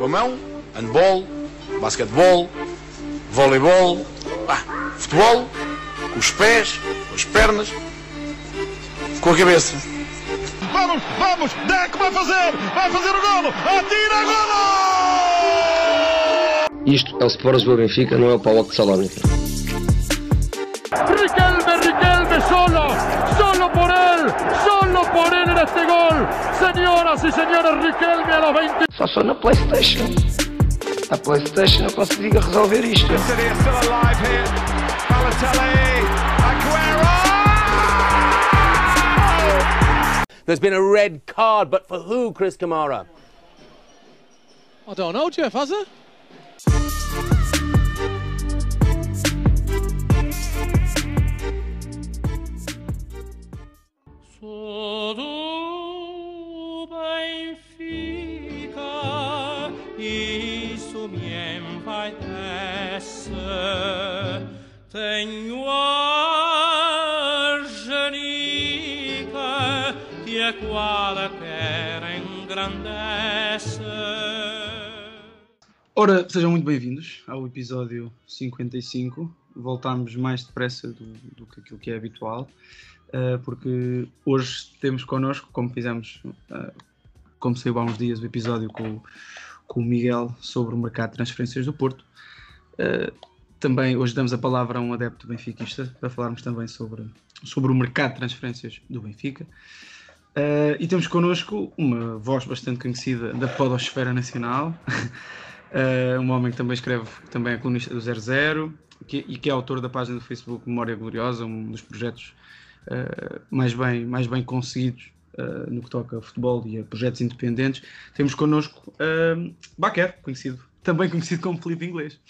Com a mão, handball, basquetebol, voleibol, ah, futebol, com os pés, com as pernas, com a cabeça. Vamos, vamos, Deco vai fazer, vai fazer o golo, atira golo! Isto é o Sport Lisboa Benfica, não é o Paulo de Salónica. Riquelme, Riquelme, solo, solo por él, solo por él en este gol. Señoras y señores, Riquelme a los 20. Só sou na Playstation. A Playstation eu consigo resolver isto. City are still alive here. Balotelli, Aguero! There's been a red card, but for who, Chris Kamara? I don't know, Jeff, has it? Sou Tenho a argenica que a qualquer engrandece. Ora, sejam muito bem-vindos ao episódio 55. Voltámos mais depressa do, do que aquilo que é habitual, uh, porque hoje temos connosco, como fizemos, uh, como saiu há uns dias, o episódio com, com o Miguel sobre o mercado de transferências do Porto. Uh, também hoje damos a palavra a um adepto benfiquista para falarmos também sobre, sobre o mercado de transferências do Benfica. Uh, e temos connosco uma voz bastante conhecida da podosfera nacional, Uh, um homem que também escreve, também é colunista do 00 que, e que é autor da página do Facebook Memória Gloriosa, um dos projetos uh, mais, bem, mais bem conseguidos no que toca a futebol e a projetos independentes. Temos connosco uh, Baquer, conhecido, também conhecido como Felipe Inglês.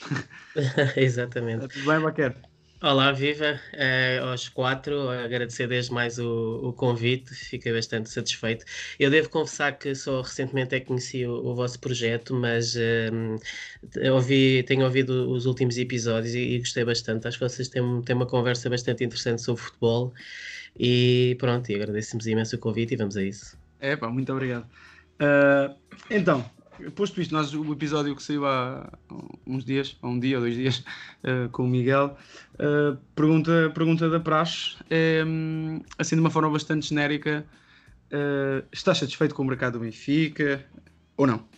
Exatamente. Tudo bem, Baquer? Olá, viva eh, aos quatro. Agradecer desde mais o, o convite, fiquei bastante satisfeito. Eu devo confessar que só recentemente é que conheci o, o vosso projeto, mas eh, ouvi, tenho ouvido os últimos episódios e, e gostei bastante. Acho que vocês têm, têm uma conversa bastante interessante sobre futebol e pronto, e agradecemos imenso o convite e vamos a isso. É, pá, muito obrigado. Uh, então, posto isto, nós, o episódio que saiu há uns dias, há um dia ou dois dias, uh, com o Miguel, uh, pergunta, pergunta da Praxe, é, assim de uma forma bastante genérica, uh, estás satisfeito com o mercado do Benfica ou não?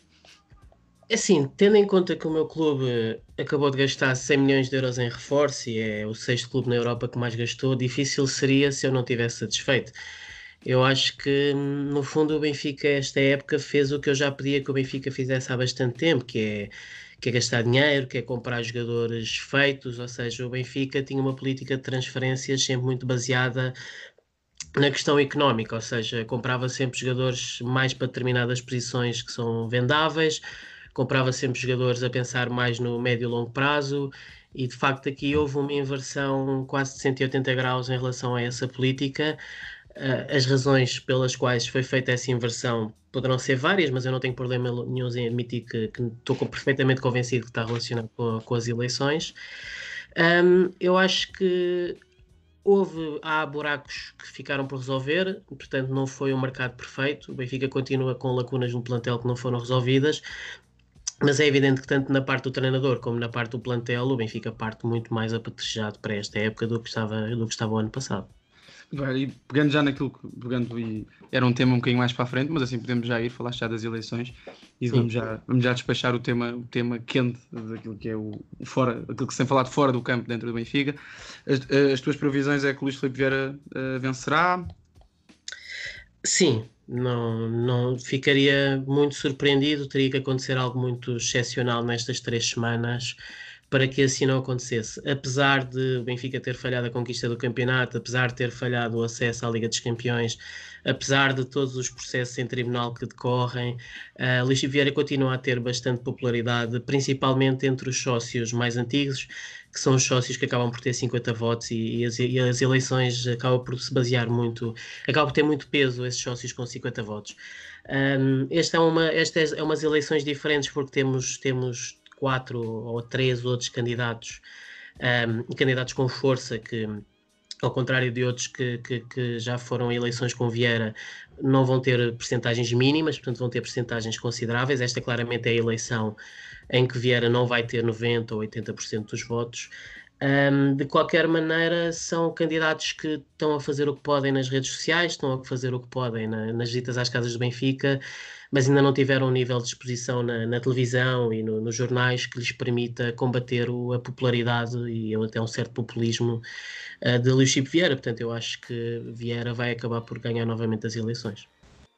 Assim, tendo em conta que o meu clube acabou de gastar 100 milhões de euros em reforço e é o sexto clube na Europa que mais gastou, difícil seria se eu não estivesse satisfeito. Eu acho que, no fundo, o Benfica, esta época, fez o que eu já pedia que o Benfica fizesse há bastante tempo, que é, que é gastar dinheiro, que é comprar jogadores feitos, ou seja, o Benfica tinha uma política de transferências sempre muito baseada na questão económica, ou seja, comprava sempre jogadores mais para determinadas posições que são vendáveis, comprava sempre jogadores a pensar mais no médio e longo prazo, e de facto aqui houve uma inversão quase de 180 graus em relação a essa política. Uh, as razões pelas quais foi feita essa inversão poderão ser várias, mas eu não tenho problema nenhum em admitir que, que estou perfeitamente convencido que está relacionado com, com as eleições. Um, eu acho que houve, há buracos que ficaram por resolver, portanto não foi um mercado perfeito. O Benfica continua com lacunas no plantel que não foram resolvidas, mas é evidente que tanto na parte do treinador como na parte do plantel o Benfica parte muito mais apetrechado para esta época do que estava, do que estava o ano passado. E pegando já naquilo que pegando e era um tema um bocadinho mais para a frente, mas assim podemos já ir falar já das eleições e vamos já, vamos já despachar o tema, o tema quente daquilo que é o fora, aquilo que se tem falado fora do campo dentro do Benfica. As, as tuas previsões é que o Luís Filipe Vieira uh, vencerá? Sim, não, não ficaria muito surpreendido, teria que acontecer algo muito excepcional nestas três semanas para que assim não acontecesse. Apesar de o Benfica ter falhado a conquista do campeonato, apesar de ter falhado o acesso à Liga dos Campeões, apesar de todos os processos em tribunal que decorrem, uh, Luís Vieira continua a ter bastante popularidade, principalmente entre os sócios mais antigos, que são os sócios que acabam por ter 50 votos e, e, as, e as, eleições acabam por se basear muito, acabam por ter muito peso esses sócios com 50 votos. Um, esta é uma, estas é umas eleições diferentes porque temos, temos quatro ou três outros candidatos, um, candidatos com força que ao contrário de outros que, que, que, já foram eleições com Vieira, não vão ter percentagens mínimas, portanto vão ter percentagens consideráveis. Esta claramente é a eleição em que Vieira não vai ter 90% ou 80% dos votos. Um, de qualquer maneira, são candidatos que estão a fazer o que podem nas redes sociais, estão a fazer o que podem na, nas visitas às casas do Benfica, mas ainda não tiveram um nível de exposição na, na televisão e no, nos jornais que lhes permita combater o, a popularidade e até um certo populismo uh, de Luís Chico Vieira. Portanto, eu acho que Vieira vai acabar por ganhar novamente as eleições.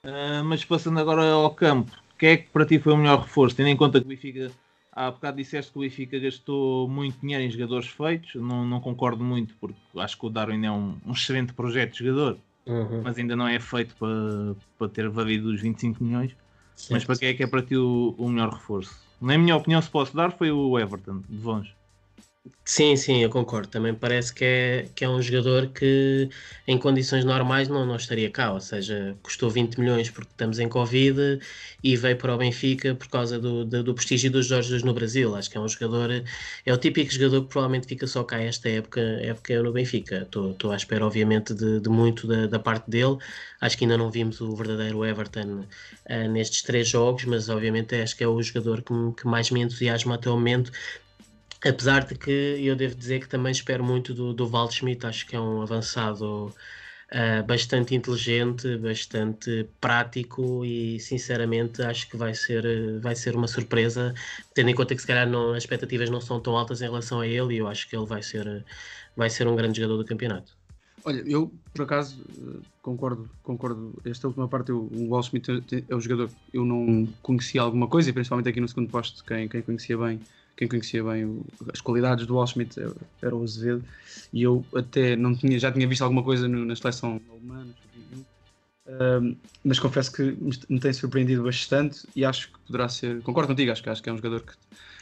Uh, mas passando agora ao campo, quem é que para ti foi o melhor reforço, tendo em conta que o Benfica Há bocado disseste que o Benfica gastou muito dinheiro em jogadores feitos. Não, não concordo muito, porque acho que o Darwin é um, um excelente projeto de jogador, uhum. mas ainda não é feito para, para ter valido os 25 milhões. Certo. Mas para quem é que é para ti o, o melhor reforço? Na minha opinião, se posso dar, foi o Everton, de longe. Sim, sim, eu concordo. Também parece que é, que é um jogador que em condições normais não, não estaria cá, ou seja, custou 20 milhões porque estamos em Covid e veio para o Benfica por causa do, do, do prestígio dos Jorge no Brasil. Acho que é um jogador, é o típico jogador que provavelmente fica só cá esta época, época no Benfica. Estou à espera, obviamente, de, de muito da, da, parte dele. Acho que ainda não vimos o verdadeiro Everton uh, nestes três jogos, mas obviamente acho que é o jogador que, que mais me entusiasma até o momento Apesar de que eu devo dizer que também espero muito do, do Waldschmidt, acho que é um avançado uh, bastante inteligente, bastante prático e sinceramente acho que vai ser, vai ser uma surpresa, tendo em conta que se calhar não, as expectativas não são tão altas em relação a ele e eu acho que ele vai ser, vai ser um grande jogador do campeonato. Olha, eu por acaso concordo, concordo. Esta última parte, eu, o Wall Smith é um jogador que eu não conhecia alguma coisa, e principalmente aqui no segundo posto, quem, quem conhecia bem quem conhecia bem o, as qualidades do Wall Schmidt era o Azevedo e eu até não tinha, já tinha visto alguma coisa no, na seleção alemã, um, mas confesso que me tem surpreendido bastante e acho que poderá ser, concordo contigo, acho que, acho que é um jogador que,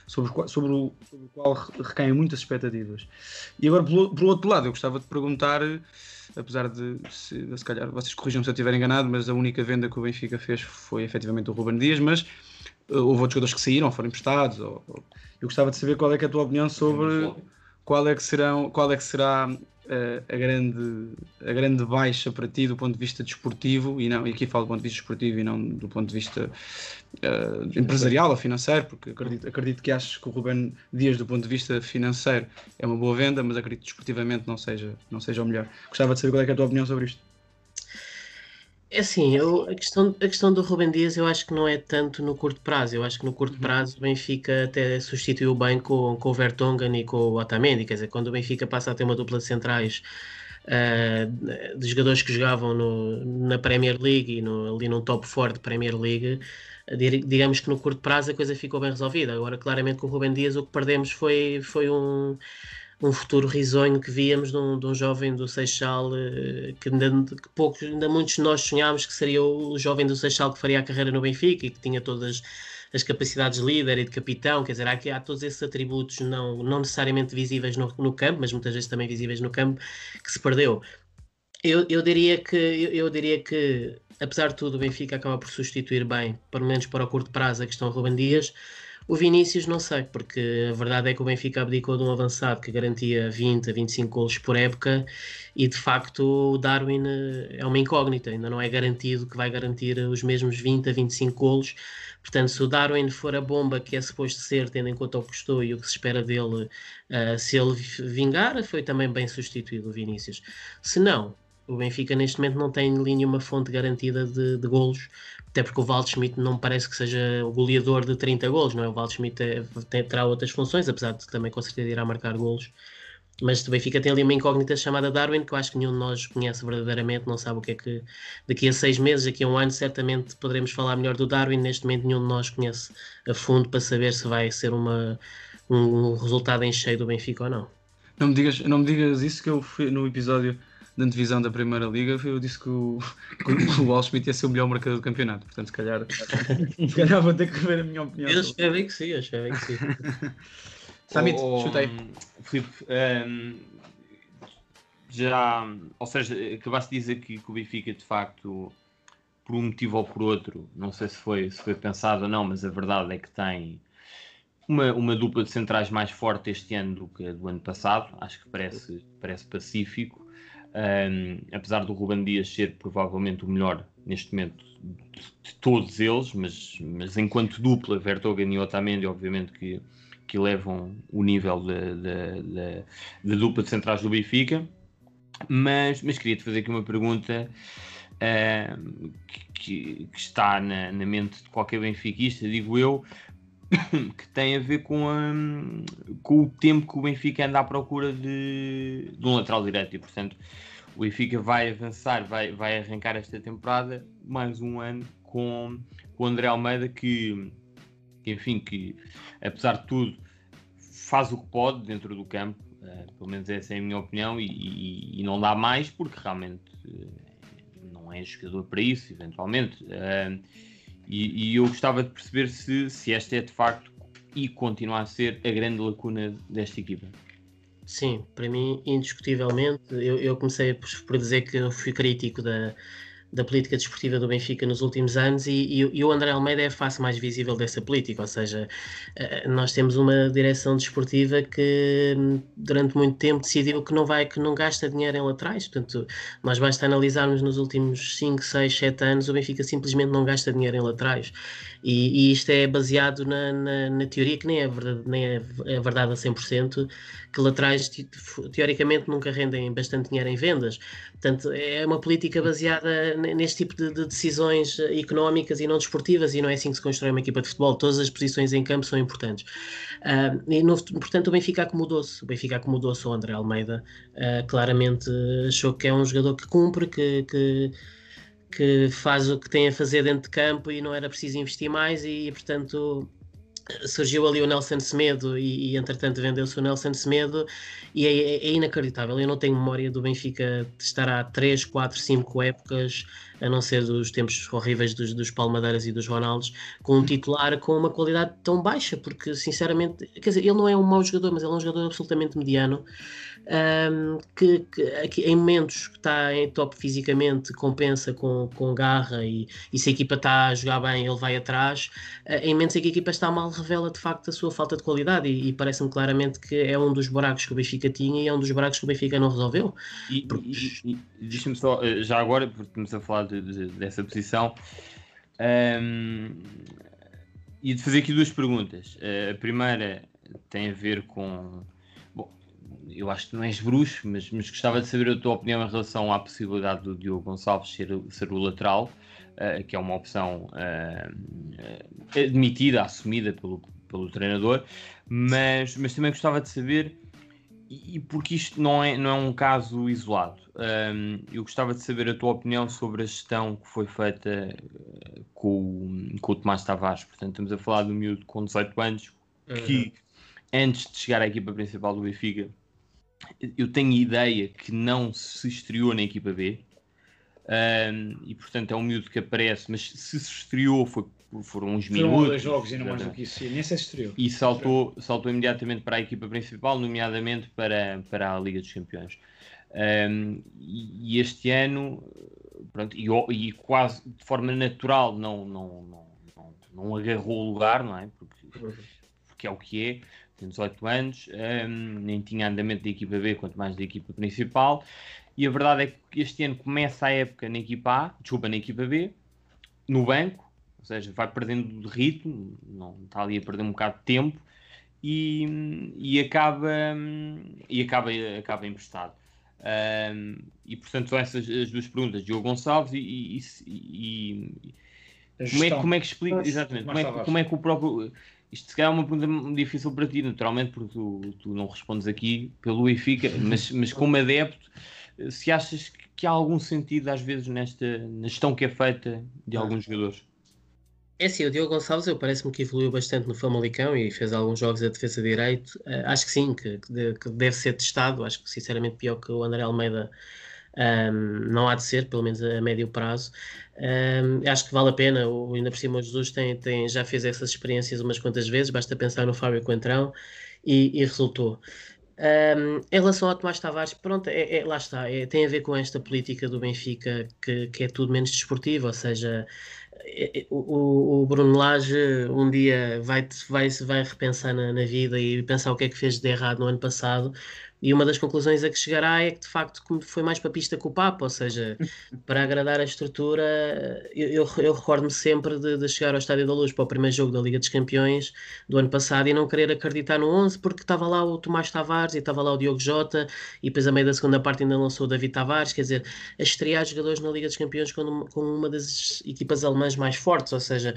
sobre, sobre, o, sobre o qual recaem muitas expectativas. E agora, pelo, outro lado, eu gostava de perguntar, apesar de, se, se calhar, vocês corrijam se eu estiver enganado, mas a única venda que o Benfica fez foi efetivamente o Ruben Dias, mas houve outros jogadores que saíram, foram emprestados, ou, ou eu gostava de saber qual é, é a tua opinião sobre qual é que, serão, qual é que será uh, a, grande, a grande baixa para ti do ponto de vista desportivo, e, não, e aqui falo do ponto de vista desportivo e não do ponto de vista uh, empresarial ou financeiro, porque acredito, acredito que achas que o Ruben Dias, do ponto de vista financeiro, é uma boa venda, mas acredito que desportivamente não seja, não seja o melhor. Gostava de saber qual é, é a tua opinião sobre isto. É assim, eu, a, questão, a questão do Rubem Dias eu acho que não é tanto no curto prazo. Eu acho que no curto uhum. prazo o Benfica até substituiu bem com, com o Vertonghen e com o Otamendi. Quer dizer, quando o Benfica passa a ter uma dupla de centrais uh, de jogadores que jogavam no, na Premier League e no, ali num top 4 de Premier League, digamos que no curto prazo a coisa ficou bem resolvida. Agora, claramente com o Rubem Dias o que perdemos foi, foi um um futuro risonho que víamos de um, de um jovem do Seixal eh, que ainda, que poucos, ainda muitos de nós sonhámos que seria o jovem do Seixal que faria a carreira no Benfica e que tinha todas as capacidades de líder e de capitão, quer dizer, há, há todos esses atributos não, não necessariamente visíveis no, no campo, mas muitas vezes também visíveis no campo, que se perdeu. Eu, eu, diria que, eu, diria que, apesar de tudo, o Benfica acaba por substituir bem, pelo menos para o curto prazo, a questão Ruben Dias, o Vinícius não sei, porque a verdade é que o Benfica abdicou de um avançado que garantia 20 a 25 golos por época e de facto o Darwin eh, é uma incógnita, ainda não é garantido que vai garantir os mesmos 20 a 25 golos. Portanto, se o Darwin for a bomba que é suposto ser, tendo em conta o que custou e o que se espera dele, uh, se ele vingar, foi também bem substituído o Vinícius. Se não, o Benfica neste momento não tem nenhuma fonte garantida de, de golos até porque o Waldschmidt não parece que seja o goleador de 30 golos, não é? O Waldschmidt é, tem, terá outras funções, apesar de também com certeza irá marcar golos. Mas o Benfica tem ali uma incógnita chamada Darwin, que eu acho que nenhum de nós conhece verdadeiramente, não sabe o que é que daqui a seis meses, daqui a um ano, certamente poderemos falar melhor do Darwin. Neste momento, nenhum de nós conhece a fundo para saber se vai ser uma, um resultado em cheio do Benfica ou não. Não me digas, não me digas isso que eu fui no episódio da divisão da Primeira Liga, eu disse que o, que o Wall Smith ia ser o melhor marcador do campeonato. Portanto, se calhar, se calhar vou ter que ver a minha opinião. Eu espero que sim, eu espero que sim. Samit, oh, chutei. Filipe, um, já, ou seja, acabaste de dizer que, que o Benfica de facto, por um motivo ou por outro, não sei se foi, se foi pensado ou não, mas a verdade é que tem uma, uma dupla de centrais mais forte este ano do que a do ano passado, acho que parece, parece pacífico. Um, apesar do Ruben Dias ser provavelmente o melhor neste momento de todos eles, mas, mas enquanto dupla, Vertogen e Otamendi, obviamente que, que o nível da dupla de centrais do Benfica. Mas, mas queria-te fazer aqui uma pergunta que, que, está na, na, mente de qualquer benfiquista, digo eu, que tem a ver com, a, com o tempo que o Benfica anda à procura de, de um lateral direito e, portanto, o Benfica vai avançar, vai, vai arrancar esta temporada mais um ano com, com o André Almeida que, enfim, que apesar de tudo faz o que pode dentro do campo, uh, pelo menos essa é a minha opinião, e, e, e não dá mais porque realmente uh, não é jogador para isso, eventualmente. Uh, e, e, eu gostava de perceber se, se esta é de facto e continua a ser a grande lacuna desta equipa. Sim, para mim, indiscutivelmente, eu, eu comecei por, por dizer que eu fui crítico da, da política desportiva do Benfica nos últimos anos e, e, e, o André Almeida é a face mais visível dessa política, ou seja, eh, nós temos uma direção desportiva que durante muito tempo decidiu que não vai, que não gasta dinheiro em laterais, portanto, nós basta analisarmos nos últimos 5, 6, 7 anos, o Benfica simplesmente não gasta dinheiro em laterais. E, e isto é baseado na, na, na, teoria que nem é verdade, nem é, é verdade a 100%, que laterais teoricamente nunca rendem bastante dinheiro em vendas, portanto, é uma política baseada neste tipo de, de, decisões económicas e não desportivas, e não é assim que se constrói uma equipa de futebol. Todas as posições em campo são importantes. Uh, e no, portanto, o Benfica acomodou-se. O Benfica acomodou-se ao André Almeida. Uh, claramente achou que é um jogador que cumpre, que, que, que, faz o que tem a fazer dentro de campo e não era preciso investir mais, e portanto surgiu ali o Nelson Semedo e, e entretanto vendeu-se o Nelson Semedo e é, é, inacreditável. Eu não tenho memória do Benfica estar há 3, 4, 5 épocas, a não ser dos tempos horríveis dos, dos Palmadeiras e dos Ronaldos, com um titular com uma qualidade tão baixa, porque sinceramente, quer dizer, ele não é um mau jogador, mas ele é um jogador absolutamente mediano um, que, que, em momentos que está em top fisicamente compensa com, com garra e, e se a equipa está a jogar bem ele vai atrás, uh, em momentos em que a equipa está mal revela de facto a sua falta de qualidade e, e parece-me claramente que é um dos buracos que o Benfica tinha e é um dos buracos que o Benfica não resolveu. E, porque... e, e deixa-me só, eh, já agora, porque estamos a falar de, de, dessa posição, um, e de fazer aqui duas perguntas. Uh, a primeira tem a ver com eu acho que não és bruxo, mas, mas gostava de saber a tua opinião em relação à possibilidade do Diogo Gonçalves ser, ser o lateral, uh, que é uma opção uh, admitida, assumida pelo, pelo treinador, mas, mas também gostava de saber, e, porque isto não é, não é um caso isolado, um, eu gostava de saber a tua opinião sobre a gestão que foi feita com, com o Tomás Tavares. Portanto, estamos a falar do miúdo com 18 anos que. Uhum antes de chegar à equipa principal do Benfica, eu tenho ideia que não se estreou na equipa B. Um, e portanto é um miúdo que aparece, mas se se estreou foi, foram uns foram minutos. dois jogos e não mais do que isso, nem se estreou. E saltou, saltou imediatamente para a equipa principal, nomeadamente para, para a Liga dos Campeões. Um, e, este ano, pronto, e, e, quase de forma natural, não, não, não, não, não agarrou o lugar, não é? Porque, porque é o que é tem 18 anos, um, nem tinha andamento da equipa B, quanto mais da equipa principal. E a verdade é que este ano começa a época na equipa A, desculpa, na equipa B, no banco, ou seja, vai perdendo de ritmo, não está ali a perder um bocado de tempo e, e acaba e acaba, acaba emprestado. Um, e portanto são essas as duas perguntas, Diogo Gonçalves e, e, e como, é, como é que explica exatamente como é, como é que o próprio isto se calhar é uma pergunta difícil para ti, naturalmente, porque tu, tu não respondes aqui pelo IFICA, mas, mas como adepto, se achas que há algum sentido, às vezes, nesta na gestão que é feita de alguns jogadores? É sim, o Diogo Gonçalves eu parece-me que evoluiu bastante no Famalicão e fez alguns jogos a defesa de direito. Uh, acho que sim, que, que, deve ser testado. Acho que sinceramente pior que o André Almeida um, não há de ser, pelo menos a médio prazo. Um, acho que vale a pena, o, ainda por cima Jesus tem, tem, já fez essas experiências umas quantas vezes, basta pensar no Fábio Coentrão e, e resultou. Um, em relação ao Tomás Tavares, pronto, é, é, lá está, é, tem a ver com esta política do Benfica que, que é tudo menos desportivo, ou seja, o, o Bruno Lage um dia vai, vai, vai repensar na, na, vida e pensar o que é que fez de errado no ano passado e uma das conclusões a que chegará é que de facto foi mais para pista que o Papa, ou seja, para agradar a estrutura, eu, eu, eu recordo-me sempre de, de, chegar ao Estádio da Luz para o primeiro jogo da Liga dos Campeões do ano passado e não querer acreditar no 11 porque estava lá o Tomás Tavares e estava lá o Diogo Jota e depois a meio da segunda parte ainda lançou o David Tavares, quer dizer, a estrear jogadores na Liga dos Campeões com, com uma das equipas alemãs mais fortes, ou seja,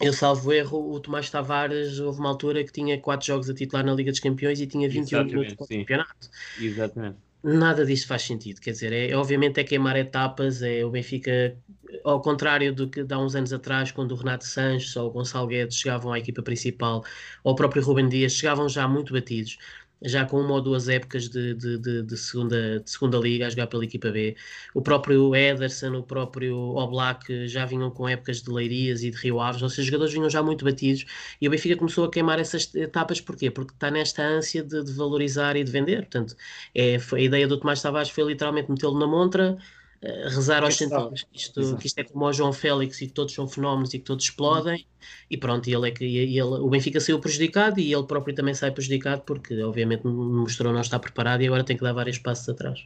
eu salvo erro, o Tomás Tavares houve uma altura que tinha 4 jogos a titular na Liga dos Campeões e tinha 21 Exatamente, minutos para o campeonato. Exatamente. Nada disto faz sentido, quer dizer, é, obviamente é queimar etapas, é o Benfica, ao contrário do que há uns anos atrás, quando o Renato Sanches ou o Gonçalo Guedes chegavam à equipa principal, ou o próprio Ruben Dias, chegavam já muito batidos já com uma ou duas épocas de, de, de, de, segunda, de segunda liga a jogar pela equipa B. O próprio Ederson, o próprio Oblak já vinham com épocas de Leirias e de Rio Aves, ou seja, os jogadores vinham já muito batidos e o Benfica começou a queimar essas etapas, porquê? Porque está nesta ânsia de, valorizar e de vender, portanto, é, a ideia do Tomás Tavares foi literalmente metê-lo na montra, rezar aos centímetros que isto, que isto é como o João Félix e que todos são fenómenos e que todos explodem e pronto, e ele é que ele, o Benfica saiu prejudicado e ele próprio também sai prejudicado porque obviamente mostrou não estar preparado e agora tem que dar vários passos atrás.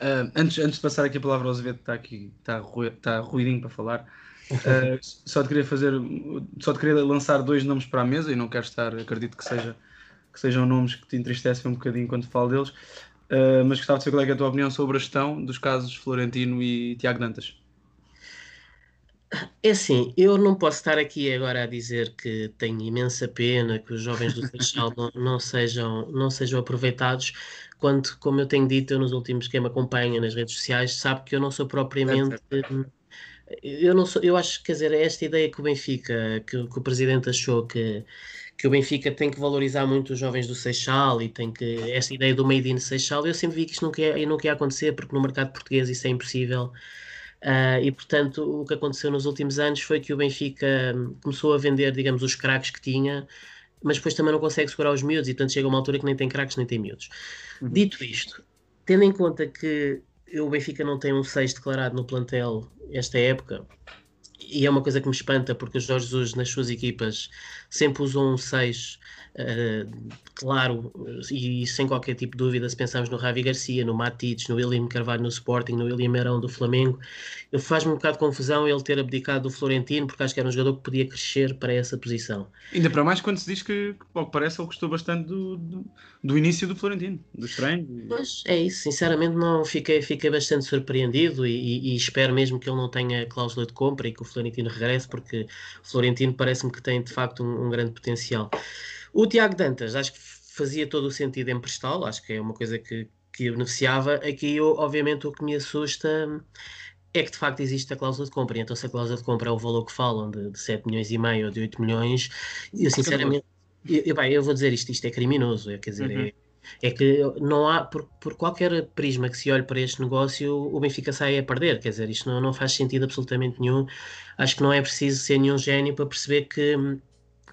Uh, antes, antes de passar aqui a palavra ao Azevedo, está aqui, está, está ruidinho para falar. Uh, só te queria fazer, só te queria lançar dois nomes para a mesa e não quero estar, acredito que seja que sejam nomes que te entristecem um bocadinho quando falo deles. Uh, mas gostava de saber qual é, é, a tua opinião sobre a gestão dos casos Florentino e Tiago Dantas. É assim, eu não posso estar aqui agora a dizer que tenho imensa pena que os jovens do Seixal não, não, sejam, não sejam aproveitados, quando, como eu tenho dito, eu nos últimos quem me acompanha nas redes sociais sabe que eu não sou propriamente. Eu não sou, eu acho, quer dizer, esta ideia que o Benfica, que, que o presidente achou que que o Benfica tem que valorizar muito os jovens do Seixal e tem que essa ideia do made in Seixal, eu sempre vi que isto nunca ia, nunca ia acontecer porque no mercado português isso é impossível. Uh, e portanto, o que aconteceu nos últimos anos foi que o Benfica hum, começou a vender, digamos, os craques que tinha, mas depois também não consegue segurar os miúdos e portanto chega uma altura que nem tem craques nem tem miúdos. Uhum. Dito isto, tendo em conta que o Benfica não tem um 6 declarado no plantel esta época, e é uma coisa que me espanta porque o Jorge Jesus nas suas equipas sempre usou um 6 Uh, claro, e, sem qualquer tipo de dúvida, se pensarmos no Ravi Garcia, no Matites, no William Carvalho no Sporting, no William Merão do Flamengo, faz-me um bocado de confusão ele ter abdicado do Florentino, porque acho que era um jogador que podia crescer para essa posição. Ainda para mais quando se diz que, ao que parece, ele gostou bastante do, do, do início do Florentino, do estranho. Pois é isso, sinceramente não fiquei, fiquei bastante surpreendido e, e, e, espero mesmo que ele não tenha cláusula de compra e que o Florentino regresse, porque o Florentino parece-me que tem de facto um, um grande potencial. O Tiago Dantas, acho que fazia todo o sentido emprestá-lo, acho que é uma coisa que, que beneficiava. Aqui, eu, obviamente, o que me assusta é que de facto existe a cláusula de compra. Então, se a cláusula de compra é o valor que falam de, de 7 milhões e meio ou de 8 milhões, eu sinceramente, eu, eu, eu vou dizer isto, isto é criminoso. É, quer dizer, uhum. é, é que não há, por, por, qualquer prisma que se olhe para este negócio, o Benfica sai a perder. Quer dizer, isto não, não faz sentido absolutamente nenhum. Acho que não é preciso ser nenhum gênio para perceber que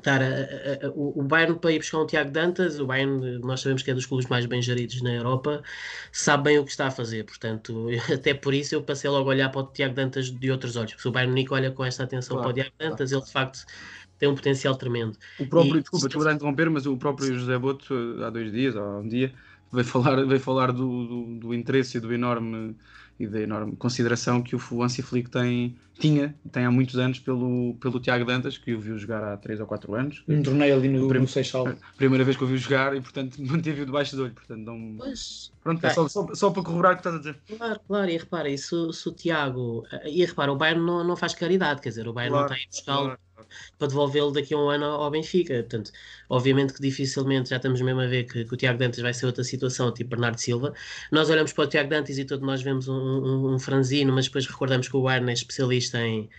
A, a, o Bayern para ir buscar um Tiago Dantas, o Bayern nós sabemos que é dos clubes mais bem geridos na Europa, sabe bem o que está a fazer, portanto, até por isso eu passei logo a olhar para o Tiago Dantas de outros olhos, porque se o Bayern Nico olha com esta atenção claro, para o Tiago Dantas, claro. ele de facto tem um potencial tremendo. O próprio, e, desculpa, desculpa interromper, mas o próprio José Boto, há dois dias, ou há um dia, veio falar, veio falar do, do, do interesse e do enorme e da enorme consideração que o Hansi Flick tem, tinha, tem há muitos anos pelo, pelo Tiago Dantas, que o viu jogar há 3 ou 4 anos. Um torneio ali no, prim, no Seixal. Primeira vez que eu vi jogar e, portanto, manteve-o debaixo do olho. Portanto, não... Pois, Pronto, é só, só, só, para corroborar o que estás a dizer. Claro, claro, e repara, e se, se o Tiago... E repara, o Bayern não, não faz caridade, quer dizer, o Bayern claro, não está a buscá-lo claro para devolvê-lo daqui a um ano ao Benfica. Portanto, obviamente que dificilmente já estamos mesmo a ver que, que, o Tiago Dantas vai ser outra situação, tipo Bernardo Silva. Nós olhamos para o Tiago Dantas e todos nós vemos um, um, um franzino, mas depois recordamos que o Bayern é especialista em,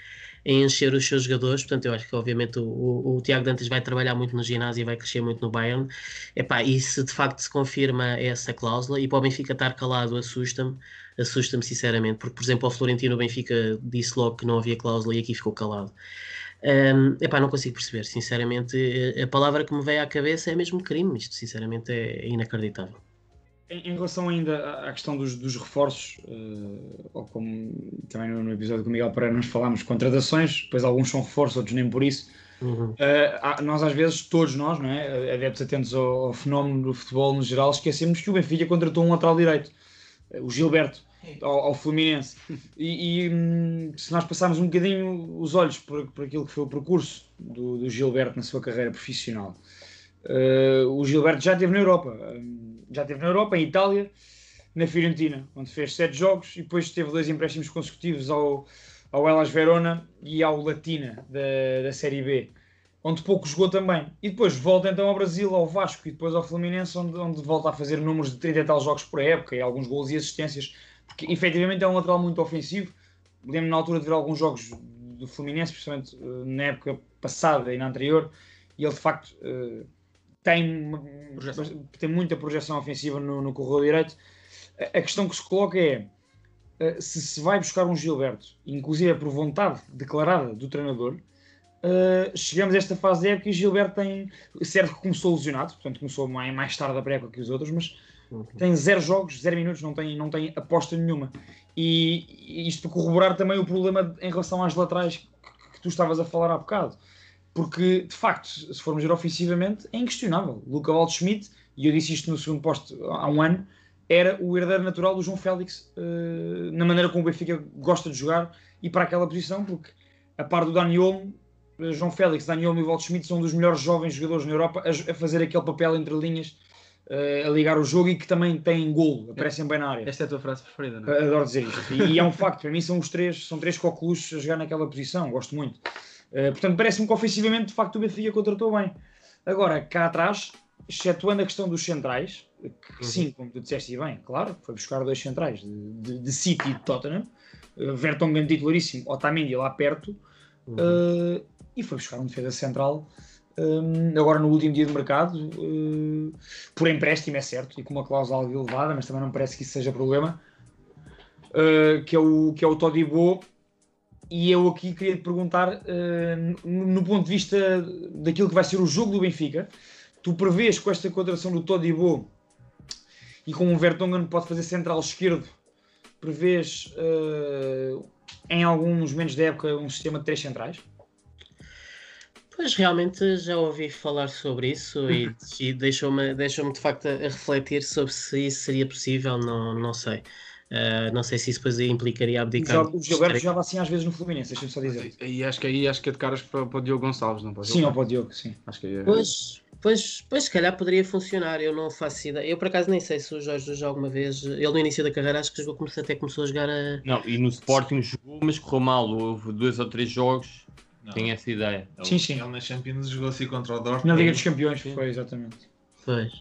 em encher os seus jogadores, portanto eu acho que obviamente o, o, o, Tiago Dantas vai trabalhar muito no ginásio e vai crescer muito no Bayern, Epá, e se de facto se confirma essa cláusula, e para o Benfica estar calado assusta-me, assusta-me sinceramente, porque por exemplo o Florentino Benfica disse logo que não havia cláusula e aqui ficou calado. Um, epá, não consigo perceber, sinceramente. A palavra que me veio à cabeça é mesmo crime. Isto, sinceramente, é inacreditável. em, em relação ainda à- questão dos, dos reforços, eh, ou como também no, episódio com o Miguel Pereira nós falámos, contratações, depois alguns são reforços, outros nem por isso. Uhum. Eh, há- nós às vezes, todos nós, não é? adeptos atentos ao, ao fenómeno do futebol no geral, esquecemos que o Benfica contratou um lateral direito, eh, o Gilberto, ao, ao Fluminense. E, e, hum, se nós passarmos um bocadinho os olhos por, por aquilo que foi o percurso do, do Gilberto na sua carreira profissional, eh, o Gilberto já esteve na Europa, hum, já esteve na Europa, em Itália, na Fiorentina, onde fez sete jogos e depois teve dois empréstimos consecutivos ao, ao Elas Verona e ao Latina da, da Série B, onde pouco jogou também. E depois volta então ao Brasil, ao Vasco e depois ao Fluminense, onde, onde volta a fazer números de 30 e tal jogos por época e alguns gols e assistências, porque efetivamente é um lateral muito ofensivo. Lembro na altura de ver alguns jogos do Fluminense, principalmente eh, na época passada e na anterior, e ele de facto eh, tem, tem muita projeção ofensiva no, no corredor direito. A, a questão que se coloca é eh, se se vai buscar um Gilberto, inclusive é por vontade declarada do treinador, eh, chegamos a esta fase da época e Gilberto tem. Certo que começou lesionado, portanto começou mais, mais tarde da pré-época que os outros, mas tem zero jogos, zero minutos, não tem, não tem aposta nenhuma. E, isto para corroborar também o problema em relação às laterais que, que tu estavas a falar há bocado. Porque, de facto, se formos ver ofensivamente, é inquestionável. Luca Waldschmidt, e eu disse isto no segundo posto há um ano, era o herdeiro natural do João Félix, eh, na maneira como o Benfica gosta de jogar e para aquela posição, porque a par do Dani Olmo, eh, João Félix, Dani Olmo e Waldschmidt são dos melhores jovens jogadores na Europa a, a fazer aquele papel entre linhas, a ligar o jogo e que também têm golo, aparecem bem na área. Esta é a tua frase preferida, não é? Adoro dizer isto. E, e é um facto, para mim são os três, são três coqueluches a jogar naquela posição, gosto muito. Uh, portanto, parece-me que ofensivamente, de facto, o Benfica contratou bem. Agora, cá atrás, excetuando a questão dos centrais, que sim, como tu disseste bem, claro, foi buscar dois centrais de, de, de City e de Tottenham, uh, Vertonghen titularíssimo, Otamendi lá perto, uh, e foi buscar um defesa central um, agora no último dia de mercado, uh, por empréstimo, é certo, e com uma cláusula elevada, mas também não parece que isso seja problema, uh, que, é o, que é o Todibo. E eu aqui queria te perguntar, uh, no, ponto de vista daquilo que vai ser o jogo do Benfica, tu prevês com esta contratação do Todibo e com o Vertonghen pode fazer central esquerdo, prevês em alguns momentos da época um sistema de três centrais? Pois realmente já ouvi falar sobre isso e, e deixou-me deixou de facto a, a refletir sobre se isso seria possível, não, não sei. Uh, não sei se isso depois implicaria abdicar. O Gilberto jogava assim às vezes no Fluminense, deixa-me só dizer. E acho que aí acho que é de caras para, para o Diogo Gonçalves, não pode Sim, ou para o Diogo, sim. Acho que é... Pois, pois, pois, se calhar poderia funcionar, eu não faço ideia. Eu por acaso nem sei se o Jorge Jesus alguma vez. Ele no início da carreira acho que jogou, começou, até começou a jogar a. Não, e no Sporting jogou, mas correu mal. Houve dois ou três jogos. Não. Tenho essa ideia. Ele, sim, sim. Ele na Champions jogou assim contra o Dortmund. Na Liga dos Campeões foi, exatamente. Pois.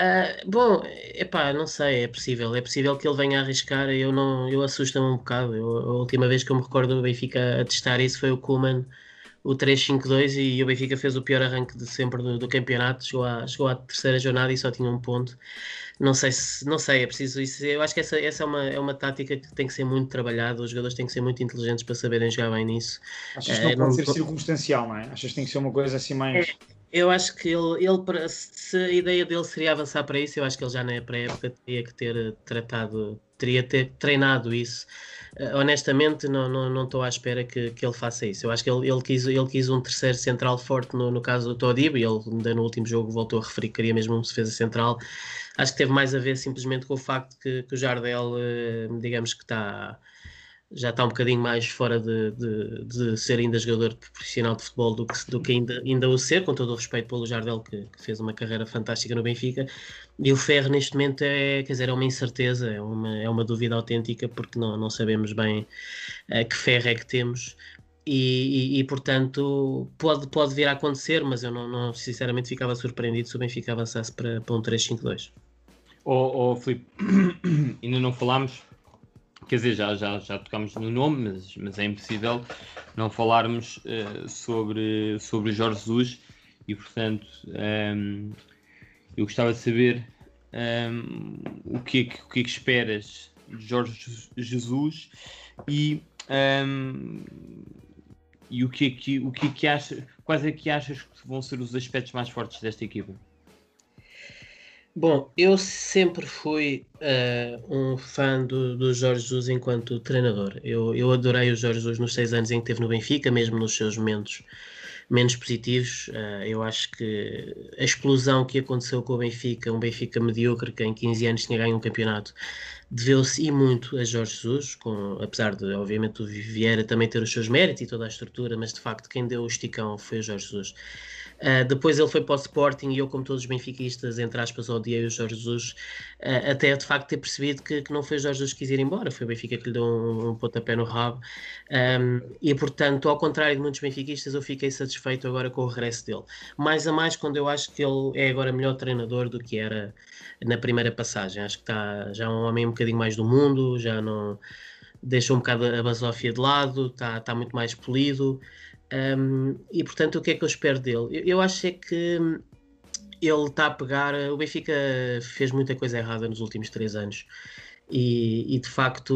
Uh, bom, epá, não sei, é possível, é possível que ele venha a arriscar, eu não, eu assusta-me um bocado, eu, a última vez que eu me recordo do Benfica a testar isso foi o Kuman, o 3-5-2 e o Benfica fez o pior arranque de sempre do, do campeonato, chegou à, chegou à terceira jornada e só tinha um ponto, não sei se, não sei, é preciso isso, eu acho que essa, essa é, uma, é uma tática que tem que ser muito trabalhada, os jogadores têm que ser muito inteligentes para saberem jogar bem nisso. Achas que não uh, pode não, ser circunstancial, não é? Achas que tem que ser uma coisa assim mais... É. Eu acho que ele, ele, se a ideia dele seria avançar para isso, eu acho que ele já na pré-época teria que ter tratado, teria ter treinado isso. Uh, honestamente, não, não, não estou à espera que, que ele faça isso. Eu acho que ele, ele, quis, ele quis um terceiro central forte no, no caso do Todibo, e ele ainda no último jogo voltou a referir que queria mesmo um defesa central. Acho que teve mais a ver simplesmente com o facto que, que o Jardel, uh, digamos que está já está um bocadinho mais fora de, de, de, ser ainda jogador profissional de futebol do que, do que ainda, ainda o ser, com todo o respeito pelo Jardel, que, que, fez uma carreira fantástica no Benfica. E o Ferro, neste momento, é, quer dizer, é uma incerteza, é uma, é uma dúvida autêntica, porque não, não sabemos bem uh, que ferro é que temos. E, e, e, portanto, pode, pode vir a acontecer, mas eu não, não, sinceramente ficava surpreendido se o Benfica avançasse para, para um 3-5-2. Ó oh, oh, Filipe, ainda não falámos quer dizer, já, já, já tocámos no nome, mas, mas é impossível não falarmos uh, sobre, sobre Jorge Jesus e, portanto, um, eu gostava de saber um, o, que é que, o que é que esperas de Jorge Jesus e, um, e o que é que, o que, é que achas, quais é que achas que vão ser os aspectos mais fortes desta equipa? Bom, eu sempre fui uh, um fã do, do Jorge Jesus enquanto treinador. Eu, eu adorei o Jorge Jesus nos seis anos em que esteve no Benfica, mesmo nos seus momentos menos positivos. Uh, eu acho que a explosão que aconteceu com o Benfica, um Benfica medíocre que em 15 anos tinha ganho um campeonato, deveu-se e muito a Jorge Jesus, com, apesar de, obviamente, o Vieira também ter os seus méritos e toda a estrutura, mas de facto quem deu o esticão foi o Jorge Jesus. Uh, depois ele foi para o Sporting e eu, como todos os benfiquistas, entre aspas, odiei o Jorge Jesus, uh, até de facto ter percebido que, que, não foi o Jorge Jesus que quis ir embora, foi o Benfica que lhe deu um, um pontapé no rabo. Um, e portanto, ao contrário de muitos benfiquistas, eu fiquei satisfeito agora com o regresso dele. Mais a mais quando eu acho que ele é agora melhor treinador do que era na primeira passagem. Acho que está já um homem um bocadinho mais do mundo, já não deixa um bocado a basófia de lado, está, está muito mais polido. Um, e portanto, o que é que eu espero dele? Eu, eu acho é que ele está a pegar. O Benfica fez muita coisa errada nos últimos três anos. E, e, de facto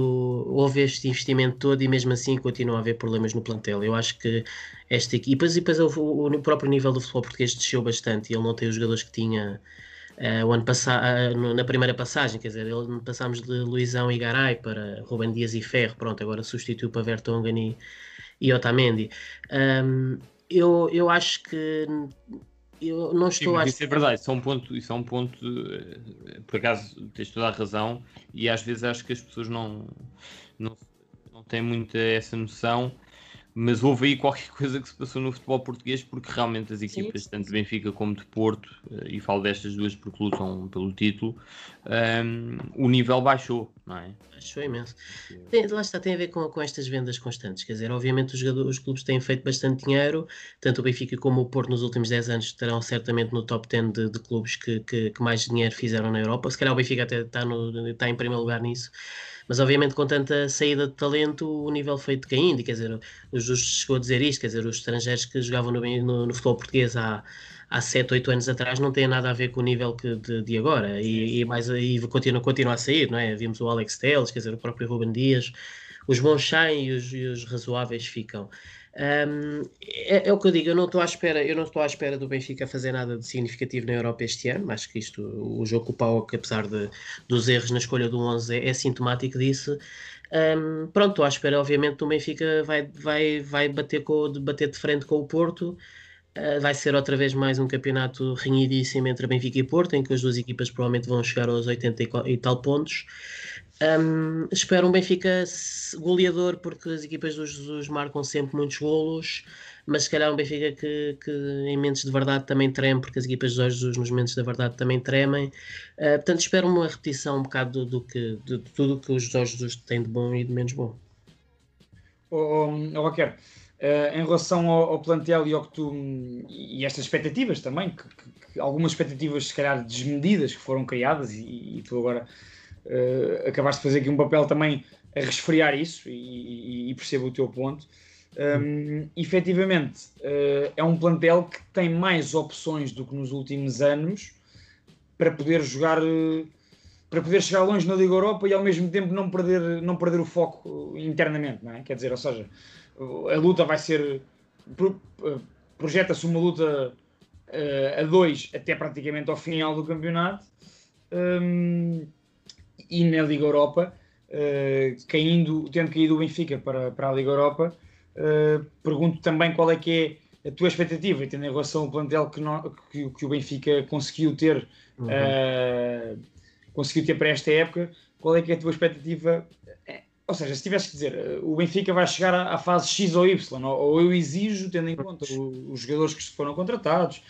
houve este investimento todo e mesmo assim continua a haver problemas no plantel. Eu acho que esta equipa, e depois o, o, próprio nível do futebol português desceu bastante e ele não tem os jogadores que tinha uh, o ano passado, uh, na primeira passagem, quer dizer, passámos de Luizão e Garay para Ruben Dias e Ferro, pronto, agora substituiu para Vertonghen e, e Otamendi. Um, eu, eu acho que eu não estou Sim, a... Isso é verdade, isso é um ponto, isso é um ponto, eh, por acaso tens toda a razão, e às vezes acho que as pessoas não, não, não têm muita essa noção mas houve aí qualquer coisa que se passou no futebol português porque realmente as equipas, Sim. tanto de Benfica como de Porto, eh, e falo destas duas porque lutam pelo título, um, ehm, o nível baixou, não é? Baixou imenso. Tem, lá está, tem a ver com, com estas vendas constantes, quer dizer, obviamente os, jogadores, os clubes têm feito bastante dinheiro, tanto o Benfica como o Porto nos últimos 10 anos estarão certamente no top 10 de, de clubes que, que, que, mais dinheiro fizeram na Europa, se calhar o Benfica até está, no, está em primeiro lugar nisso, mas obviamente com tanta saída de talento o nível foi decaindo, quer dizer, o Justo chegou a dizer isto, quer dizer, os estrangeiros que jogavam no, no, no futebol português há, há 7, 8 anos atrás não têm nada a ver com o nível que de, de agora e, e, mais e continua, continua a sair, não é? Vimos o Alex Telles, quer dizer, o próprio Ruben Dias, os bons saem e os, e os razoáveis ficam. Um, é, é, o que eu digo, eu não estou à espera, eu não estou à espera do Benfica fazer nada de significativo na Europa este ano. Acho que isto, o jogo com o PAOK, apesar de, dos erros na escolha do 11, é, é sintomático disso. Um, pronto, estou à espera, obviamente, o Benfica vai, vai, vai bater, com, bater de frente com o Porto. Uh, vai ser outra vez mais um campeonato renhidíssimo entre Benfica e Porto, em que as duas equipas provavelmente vão chegar aos 80 e, e tal pontos. Um, espero um Benfica goleador, porque as equipas do Jesus marcam sempre muitos golos, mas se calhar um Benfica que, que em momentos de verdade também treme, porque as equipas do Jesus nos momentos da verdade também tremem. Uh, portanto, espero uma repetição um bocado do, do que, de, de tudo que os Jorge Jesus têm de bom e de menos bom. Oh, oh, uh, em relação ao, ao, plantel e ao que tu e estas expectativas também, que, que, que, algumas expectativas se calhar desmedidas que foram criadas e, e tu agora uh, acabaste de fazer aqui um papel também a resfriar isso e, e percebo o teu ponto. Um, efetivamente, uh, é um plantel que tem mais opções do que nos últimos anos para poder jogar, uh, para poder chegar longe na Liga Europa e ao mesmo tempo não perder, não perder o foco internamente, não é? Quer dizer, ou seja, a luta vai ser. projeta-se uma luta uh, a dois até praticamente ao final do campeonato. Um, e na Liga Europa, uh, caindo, tendo caído o Benfica para, para a Liga Europa, uh, pergunto também qual é que é a tua expectativa, tendo em relação ao plantel que, no, que, que o Benfica conseguiu ter, uhum. uh, conseguiu ter para esta época, qual é que é a tua expectativa? Ou seja, se tivesse que dizer, o Benfica vai chegar à, à fase X ou Y, ou, ou eu exijo, tendo em conta os jogadores que foram contratados,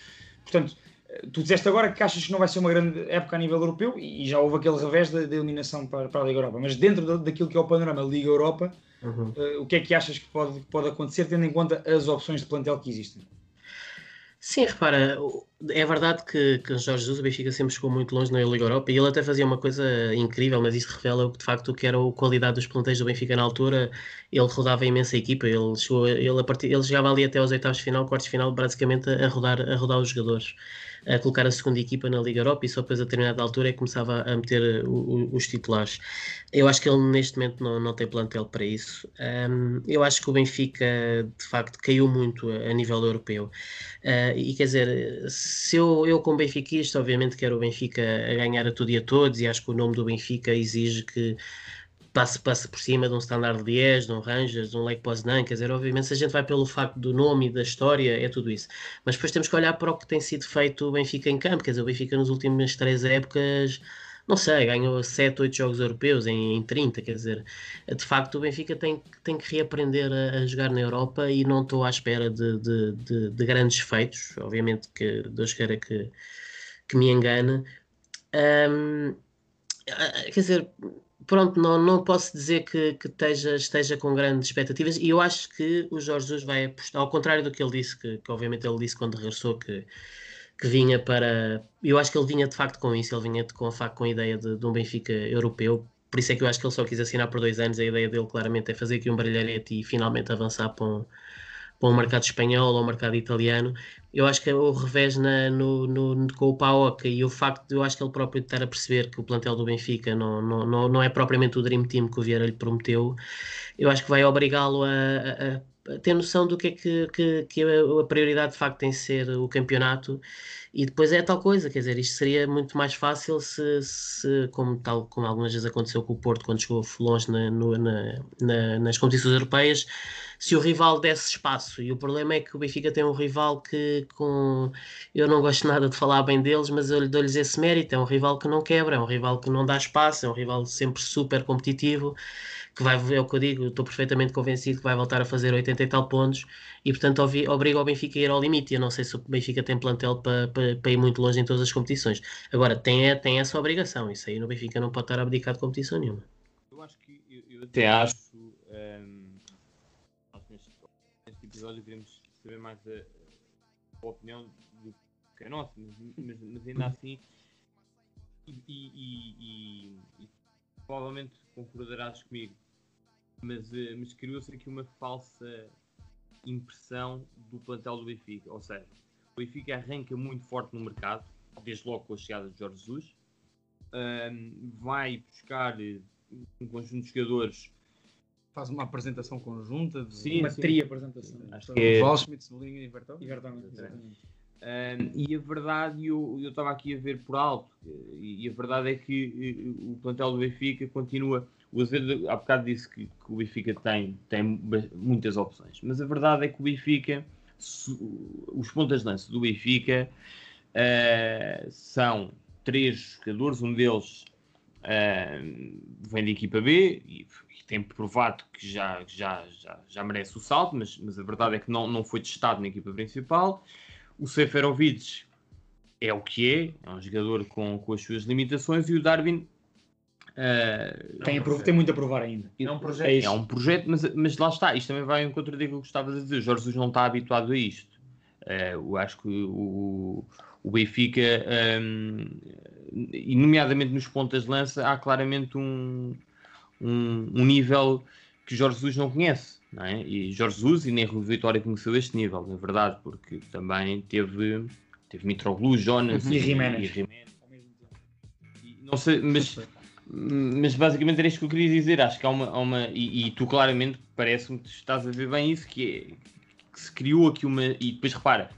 portanto, Tu disseste agora que achas que não vai ser uma grande época a nível europeu e já houve aquele revés da, da eliminação para, para, a Liga Europa, mas dentro daquilo que é o panorama Liga Europa, uhum. uh, o que é que achas que pode, pode acontecer tendo em conta as opções de plantel que existem? Sim, repara, é verdade que, que Jorge Jesus, o Benfica sempre chegou muito longe na Liga Europa e ele até fazia uma coisa incrível, mas isso revela de facto o que era a qualidade dos plantéis do Benfica na altura. Ele rodava a imensa equipa, ele, chegou, ele, a partir, ele chegava ali até aos oitavos de final, quartos de final, basicamente a rodar, a rodar os jogadores. A colocar a segunda equipa na Liga Europa e só depois a determinada altura é que começava a meter o, o, os titulares. Eu acho que ele neste momento não, não tem plantel para isso. Um, eu acho que o Benfica de facto caiu muito a, a nível europeu. Uh, e quer dizer, se eu, eu como benfiquista, obviamente quero o Benfica a ganhar a tudo e a todos, e acho que o nome do Benfica exige que passe, passe por cima de um Standard Liège, de um Rangers, de um Lake Poznan, quer dizer, obviamente se a gente vai pelo facto do nome e da história, é tudo isso. Mas depois temos que olhar para o que tem sido feito o Benfica em campo, quer dizer, o Benfica nas últimas três épocas não sei, ganhou 7, 8 jogos europeus em, em 30, quer dizer, de facto o Benfica tem, tem que reaprender a, a jogar na Europa e não estou à espera de, de, de, de, grandes feitos, obviamente que Deus queira que, que me engane. Um, quer dizer, pronto, não, não posso dizer que, que esteja, esteja com grandes expectativas e eu acho que o Jorge Jesus vai apostar, ao contrário do que ele disse, que, que obviamente ele disse quando regressou que que vinha para. Eu acho que ele vinha de facto com isso, ele vinha de, com, facto, com a ideia de, de, um Benfica europeu. Por isso é que eu acho que ele só quis assinar por dois anos. A ideia dele, claramente, é fazer aqui um brilharete e finalmente avançar para um, para um mercado espanhol ou um mercado italiano. Eu acho que o revés na, no, no, com o Paoca e o facto de eu acho que ele próprio estar a perceber que o plantel do Benfica não, não, não, não é propriamente o Dream Team que o Vieira lhe prometeu, eu acho que vai obrigá-lo a, a ter noção do que é que, que, que, a prioridade de facto tem ser o campeonato. E depois é tal coisa, quer dizer, isto seria muito mais fácil se, se como tal como algumas vezes aconteceu com o Porto quando chegou longe na, no, na, na, nas competições europeias, se o rival desse espaço, e o problema é que o Benfica tem um rival que com eu não gosto nada de falar bem deles, mas eu lhe dou-lhes esse mérito, é um rival que não quebra, é um rival que não dá espaço, é um rival sempre super competitivo que vai, é o que eu digo, estou perfeitamente convencido que vai voltar a fazer 80 e tal pontos e portanto obriga o Benfica a ir ao limite. Eu não sei se o Benfica tem plantel para, para, para ir muito longe em todas as competições. Agora, tem, é, tem essa obrigação, isso aí no Benfica não pode estar a abdicar de competição nenhuma. Eu acho que, eu, eu até acho, um, ehm, neste, neste episódio queremos saber mais a, a opinião do que é nosso, mas, mas, mas ainda assim. E, e, e, e, provavelmente concordarás comigo mas, eh, mas criou-se aqui uma falsa impressão do plantel do Benfica. Ou seja, o Benfica arranca muito forte no mercado, desde logo com a chegada de Jorge Jesus, um, vai buscar eh, um conjunto de jogadores. Faz uma apresentação conjunta, de... sim, uma sim. tri apresentação. Acho que é... Valschmidt, Cebolinha e Vertonghen. Um, e a verdade, eu estava aqui a ver por alto, e, e a verdade é que o plantel do Benfica continua o Azevedo há bocado disse que, que, o Benfica tem, tem muitas opções, mas a verdade é que o Benfica, os pontas de lança do Benfica uh, são três jogadores, um deles uh, vem da equipa B e, e, tem provado que já, já, já, já merece o salto, mas, mas a verdade é que não, não foi testado na equipa principal. O Seferovic é o que é, é um jogador com, com as suas limitações, e o Darwin Uh, tem, a, tem, muito a provar ainda. É um projeto, é, é um projeto mas, mas lá está. Isto também vai em contra daquilo que gostavas de dizer. O Jorge Jesus não está habituado a isto. Uh, eu acho que o, o Benfica, um, e nomeadamente nos pontas de lança, há claramente um, um, um nível que Jorge Jesus não conhece. Não é? E Jorge Jesus e nem Rui Vitória conheceu este nível, na verdade, porque também teve, teve Mitroglou, Jonas uhum. e, e Jiménez. Não sei, mas mas basicamente era isto que eu queria dizer. Acho que há uma. Há uma e, e, tu claramente parece-me que estás a ver bem isso, que, é, que se criou aqui uma. E depois repara,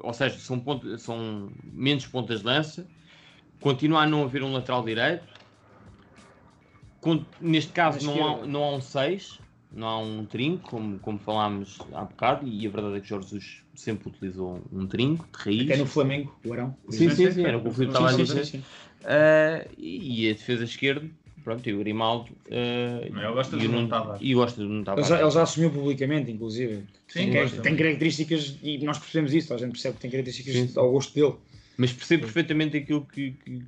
ou seja, são, ponto, são menos pontas de lança, continua a não haver um lateral direito. Neste caso não há, não há um 6, não há um trinco, como, como falámos há bocado, e a verdade é que Jorge Jesus sempre utilizou um trinco de raiz. Até no Flamengo, o Arão. Sim, sim, sim, era o que o Filipe estava a dizer. Uh, e a defesa esquerda, pronto, e o Grimaldo. Uh, ele gosta de não E gosta de não Ele já, ele já assumiu publicamente, inclusive. Sim, tem, tem características, e nós percebemos isso, a gente percebe que tem características sim. ao gosto dele. Mas percebo perfeitamente aquilo que, que,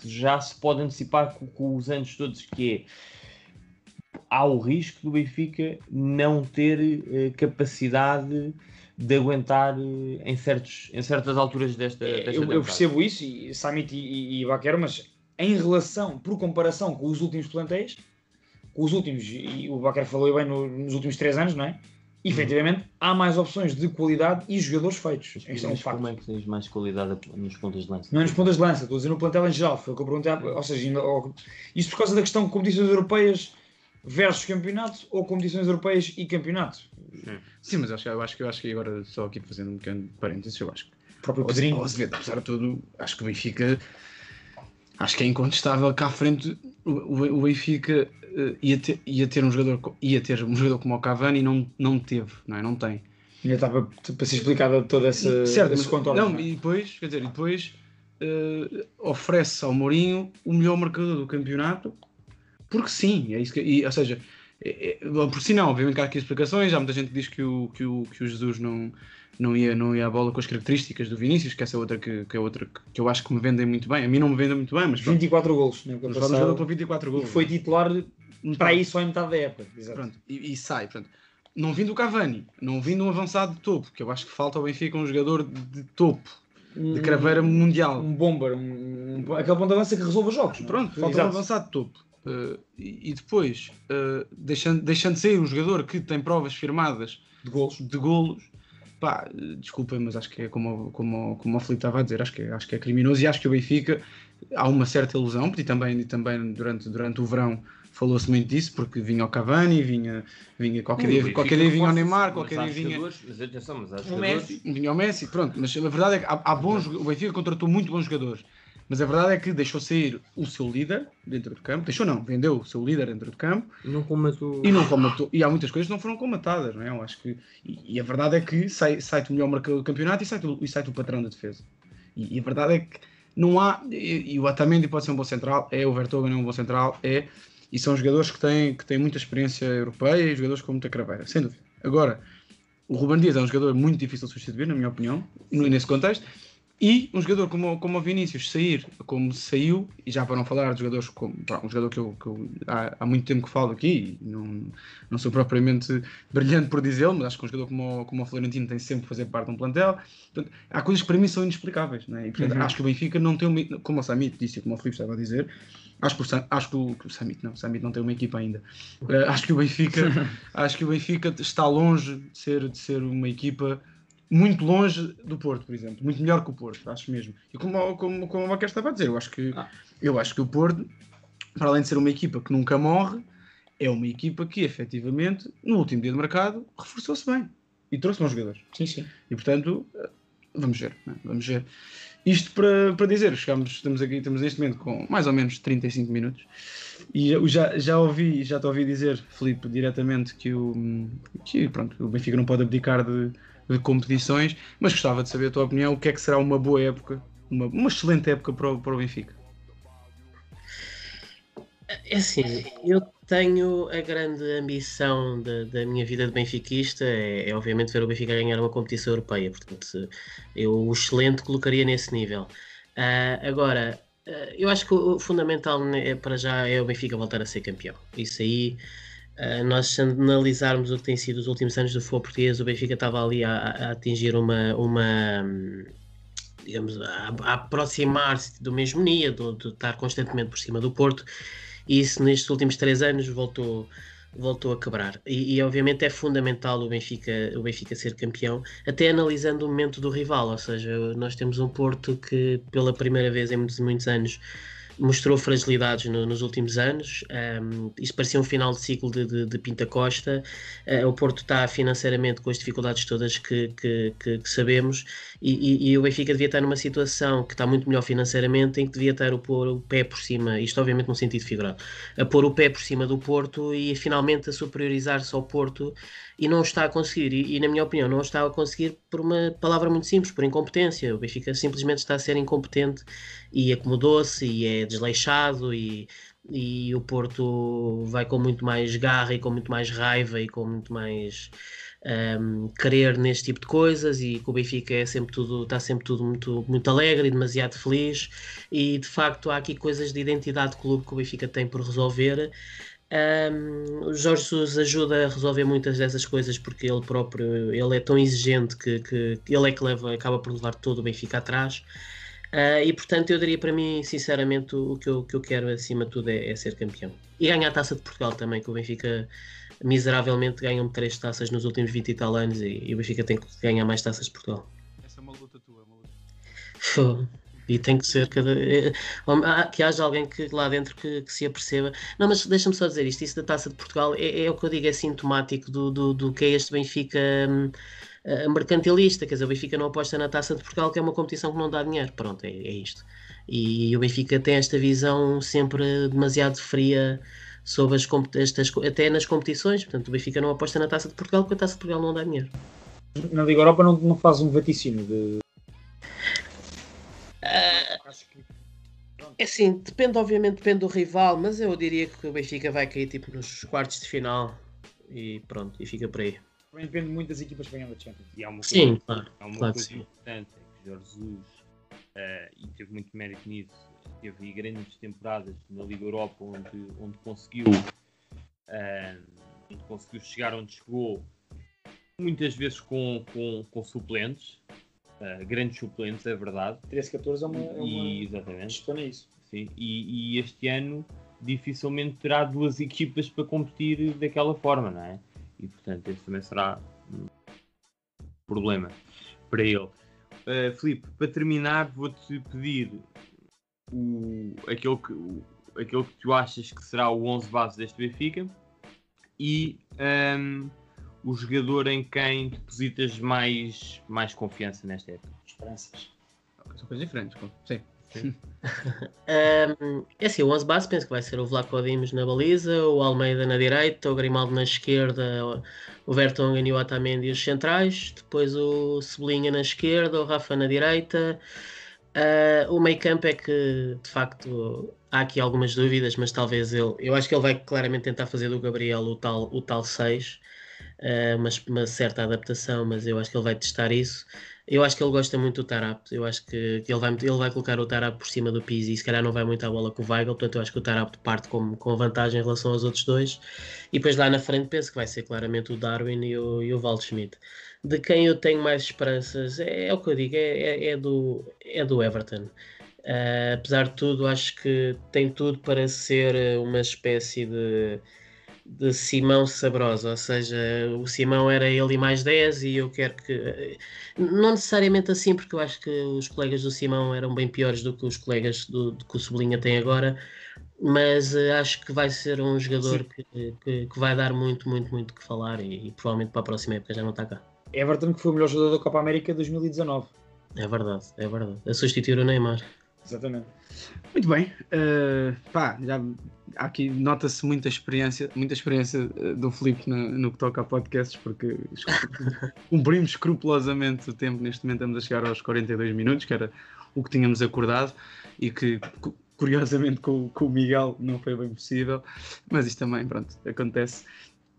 que já se pode antecipar com, com, os anos todos, que é há o risco do Benfica não ter uh, capacidade de aguentar eh, em, certos, em certas alturas desta, é, desta eu, eu, percebo isso, e Samit e, e, Baquero, mas em relação, por comparação com os últimos plantéis, com os últimos, e o Baquero falou bem no, nos últimos três anos, não é? efetivamente há mais opções de qualidade e jogadores feitos. Isto é um Mas facto. como é que tens mais qualidade nos pontas de lança? Não é nos pontas de lança, estou a dizer no plantel em geral. Foi o que eu perguntei. Ou seja, ainda- ou- isto por causa da questão de competições europeias versus campeonatos ou competições europeias e campeonatos. Sim, mas acho, eu acho que eu acho que agora só aqui fazendo um pequeno parênteses, eu acho que O próprio Pedrinho. Azevedo, apesar de tudo, acho que o Benfica acho que é incontestável que à frente o, o- Benfica eh, ia, ter, ia ter um jogador ia ter um jogador como o Cavani e não, não teve, não é? Não tem. Ainda está para, para ser explicada toda essa certo, esse contorno. não, não é? e depois, quer dizer, e depois eh, oferece ao Mourinho o melhor marcador do campeonato, porque sim, é isso que, e, ou seja, é- é- por si não, obviamente que há aqui explicações, há muita gente que diz que o, que o, que o Jesus não, não, ia, não ia à bola com as características do Vinícius, que essa é outra que, que é outra que, eu acho que me vendem muito bem, a mim não me vendem muito bem, mas pronto, 24 golos. Né, mas um jogador com 24 gols. E foi titular para aí só em metade da época. Exato. Pronto, e, e sai, pronto. Não vindo o Cavani, não vindo um avançado de topo, que eu acho que falta ao Benfica um jogador de topo, de craveira mundial. Um bomber, um, um, aquele ponto de lança que resolve os jogos. é? Pronto, falta um Exato. avançado de topo. Uh, e, e depois, uh, deixando, deixando de sair um jogador que tem provas firmadas de golos, de golos pá, uh, desculpem, mas acho que é como, como, como o Felipe estava a dizer, acho que, é, acho que é criminoso e acho que o Benfica há uma certa ilusão, e também, e também durante, durante o verão falou-se muito disso, porque vinha o Cavani, vinha, vinha qualquer, dia, Benfica qualquer dia vinha o Neymar, qualquer dia vinha jogadores- Mas atenção, mas há o jogadores. Messi, vinha o Messi, pronto, mas a verdade é que há, há bons, o Benfica contratou muito bons jogadores, mas a verdade é que deixou sair o seu líder dentro do campo, deixou não, vendeu o seu líder dentro do campo Não comatou. e não comatou, e há muitas coisas que não foram comatadas, não é? Eu acho que, e, e a verdade é que sai, sai-te o melhor marcador do campeonato e sai-te o, e sai-te o patrão da defesa. E, e a verdade é que não há, e, e o Otamendi pode ser um bom central, é o Vertonghen é um bom central, é, e são jogadores que têm, que têm muita experiência europeia e jogadores com muita craveira, sem dúvida. Agora, o Ruben Dias é um jogador muito difícil de substituir, na minha opinião, nesse contexto. E um jogador como, como o Vinícius sair como saiu, e já para não falar de jogadores como pá, um jogador que eu, que eu há, há muito tempo que falo aqui, e não, não sou propriamente brilhante por dizê-lo, mas acho que um jogador como, como o Florentino tem sempre que fazer parte de um plantel. Portanto, há coisas que para mim são inexplicáveis. Né? E, portanto, Uhum. acho que o Benfica não tem, uma, como o Samit disse, como o Filipe estava a dizer, acho que o, Sam- acho que o, que o Samit não, o Samit não tem uma equipa ainda. Eh, acho que o Benfica, acho que o Benfica está longe de ser, de ser uma equipa muito longe do Porto, por exemplo, muito melhor que o Porto, acho mesmo. E como, como, como o Maquer estava a dizer, eu acho que eu acho que o Porto, para além de ser uma equipa que nunca morre, é uma equipa que efetivamente, no último dia de mercado, reforçou-se bem e trouxe bons jogadores. Sim, sim. E portanto, vamos ver, né? vamos ver. Isto para, para dizer, chegamos, estamos aqui, estamos neste momento com mais ou menos 35 minutos. E já, já ouvi, já te ouvi dizer, Filipe, diretamente que o, que, pronto, o Benfica não pode abdicar de, de competições, mas gostava de saber a tua opinião, o que é que será uma boa época, uma, uma excelente época para o, para o Benfica. É assim, eu tenho a grande ambição da, da minha vida de benfiquista, é, é obviamente ver o Benfica ganhar uma competição europeia, portanto eu o excelente colocaria nesse nível. Ah, agora, ah, eu acho que o, o fundamental né, é, para já é o Benfica voltar a ser campeão. Isso aí, ah, nós se analisarmos o que tem sido os últimos anos do futebol português, o Benfica estava ali a, a atingir uma, uma digamos, a, a aproximar-se do mesmo nível, de, de estar constantemente por cima do Porto, e isso nestes últimos três anos voltou, voltou a quebrar. E, e, obviamente é fundamental o Benfica, o Benfica ser campeão, até analisando o momento do rival, ou seja, nós temos um Porto que pela primeira vez em muitos, muitos anos mostrou fragilidades no, nos últimos anos. Um, isto parecia um final de ciclo de, de, de Pinta Costa. Uh, o Porto está financeiramente com as dificuldades todas que, que, que, que sabemos e, e, e, o Benfica devia estar numa situação que está muito melhor financeiramente, em que devia estar a pôr o pé por cima, isto obviamente num sentido figurado, a pôr o pé por cima do Porto e finalmente a superiorizar-se ao Porto e não está a conseguir. E, e, na minha opinião, não está a conseguir por uma palavra muito simples, por incompetência. O Benfica simplesmente está a ser incompetente e acomodou-se e é desleixado e, e o Porto vai com muito mais garra e com muito mais raiva e com muito mais um, querer neste tipo de coisas e que o Benfica é sempre tudo, está sempre tudo muito, muito alegre e demasiado feliz e de facto há aqui coisas de identidade de clube que o Benfica tem por resolver um, o Jorge Jesus ajuda a resolver muitas dessas coisas porque ele próprio ele é tão exigente que, que ele é que leva, acaba por levar todo o Benfica atrás uh, e portanto eu diria para mim sinceramente o que eu, que eu quero acima de tudo é, é, ser campeão e ganhar a Taça de Portugal também que o Benfica miseravelmente ganham três taças nos últimos 20 e tal anos e, e o Benfica tem que ganhar mais taças de Portugal. Essa é uma luta tua, é uma luta. E tem que ser cada. há- Que haja alguém que lá dentro que, que se aperceba. Não, mas deixa-me só dizer isto: isso da taça de Portugal é, é o que eu digo, é sintomático do, do, do que é este Benfica hum, eh, mercantilista. Quer dizer, o Benfica não aposta na taça de Portugal, que é uma competição que não dá dinheiro. Pronto, é, é isto. E o Benfica tem esta visão sempre demasiado fria sobre as, estas, até nas competições. Portanto, o Benfica não aposta na taça de Portugal porque a taça de Portugal não dá dinheiro. Na Liga Europa não, não faz um vaticínio de. É assim, depende, obviamente, depende do rival, mas eu diria que o Benfica vai cair tipo nos quartos de final e pronto, e fica por aí. Também depende muito das equipas que ganham da Champions. E há uma Sim, coisa, claro, há uma claro que coisa sim. importante, é que Jorge Jesus, eh, e teve muito mérito nisso, teve grandes temporadas na Liga Europa onde, onde conseguiu eh, onde conseguiu chegar onde chegou, muitas vezes com, com, com suplentes, eh, grandes suplentes, é verdade. 13, 14 é uma. É uma... E, exatamente. Isso. Sim, e, e este ano dificilmente terá duas equipas para competir daquela forma, não é? E portanto, esse também será um problema para ele. Uh, Filipe, para terminar, vou-te pedir o, aquele, que, o, aquele que tu achas que será o 11 base deste Benfica e um, o jogador em quem depositas mais, mais confiança nesta época. Esperanças. São coisas diferentes, pô. sim. Um, é assim, o 11 base penso que vai ser o Vlaco Dimos na baliza, o Almeida na direita, o Grimaldo na esquerda, o- o Vertonghen e o Otamendi os centrais, depois o Cebolinha na esquerda, o Rafa na direita. Ah, o meio campo é que, de facto, há aqui algumas dúvidas, mas talvez ele... Eu acho que ele vai claramente tentar fazer do Gabriel o tal, o tal 6, ah, mas uma certa adaptação, mas eu acho que ele vai testar isso. Eu acho que ele gosta muito do Tarap. Eu acho que ele vai, ele vai colocar o Tarap por cima do Pizzi e se calhar não vai muito à bola com o Weigl. Portanto, eu acho que o Tarap parte com, com vantagem em relação aos outros dois. E depois lá na frente penso que vai ser claramente o Darwin e o, e o Waldschmidt. De quem eu tenho mais esperanças é, é o que eu digo, é, é, é do, é do Everton. Ah, apesar de tudo, acho que tem tudo para ser eh, uma espécie de, de Simão Sabrosa, ou seja, o Simão era ele e mais 10 e eu quero que. Não necessariamente assim, porque eu acho que os colegas do Simão eram bem piores do que os colegas do, do que o Sublinha tem agora, mas eh, acho que vai ser um jogador que, que, que vai dar muito, muito, muito que falar e, e provavelmente para a próxima época já não está cá. Everton, que foi o melhor jogador da Copa América 2019. É verdade, é verdade. A substituir o Neymar. Exatamente. Muito bem. eh, pá, já aqui nota-se muita experiência, muita experiência eh, do Filipe no, no que toca a podcasts, porque cumprimos escrupulosamente o tempo. Neste momento estamos a chegar aos 42 minutos, que era o que tínhamos acordado e que cu- curiosamente com, com o Miguel não foi bem possível, mas isto também, pronto, acontece.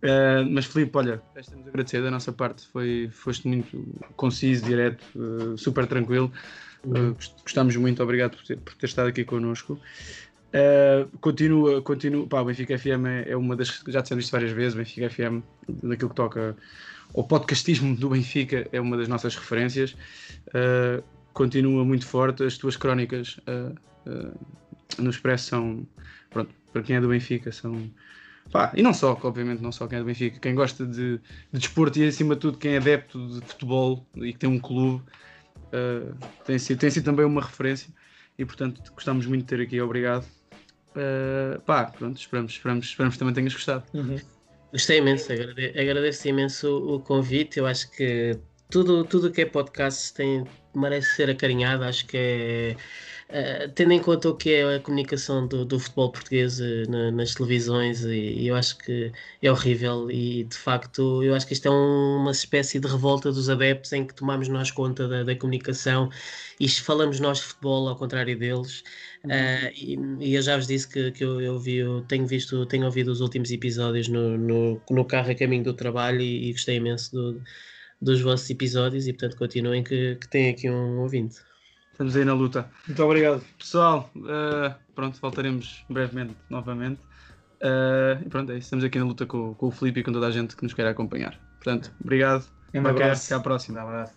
Eh, mas Filipe, olha, estamos a agradecer da nossa parte, foi, foste muito conciso, direto, eh, super tranquilo. Uh, gost- gostamos muito, obrigado por ter, por ter estado aqui connosco. Uh, continua, continua, pá, o Benfica FM é, é uma das, já dissemos isto várias vezes, Benfica FM, daquilo que toca ao podcastismo do Benfica, é uma das nossas referências. Uh, continua muito forte, as tuas crónicas uh, uh, no Expresso são, pronto, para quem é do Benfica, são. Pá, e não só, obviamente, não só quem é do Benfica, quem gosta de, de desporto e acima de tudo quem é adepto de futebol e que tem um clube, Uh, tem, sido, tem sido também uma referência e portanto gostamos muito de ter aqui, obrigado. Uh, pá, pronto, esperamos, esperamos, esperamos que também tenhas gostado. Gostei imenso, agrade- agradeço imenso o, o convite. Eu acho que tudo tudo que é podcast tem, merece ser acarinhado. Acho que é. Eh, tendo em conta o que é a comunicação do, do futebol português eh, na- nas televisões, e, e eu acho que é horrível. E de facto, eu acho que isto é um- uma espécie de revolta dos adeptos em que tomamos nós conta da, da comunicação e falamos nós de futebol ao contrário deles. Ah, e, e eu já vos disse que, que eu, eu vi, eu tenho visto, tenho ouvido os últimos episódios no, no, no carro a caminho do trabalho e, e gostei imenso do- dos vossos episódios e portanto continuem que, que tem aqui um ouvinte. Estamos aí na luta. Muito obrigado. Pessoal, uh, pronto, voltaremos brevemente novamente. Uh, e pronto, é isso. Estamos aqui na luta com, com o Filipe e com toda a gente que nos quer acompanhar. Portanto, obrigado. Um abraço. Até à próxima. Um abraço.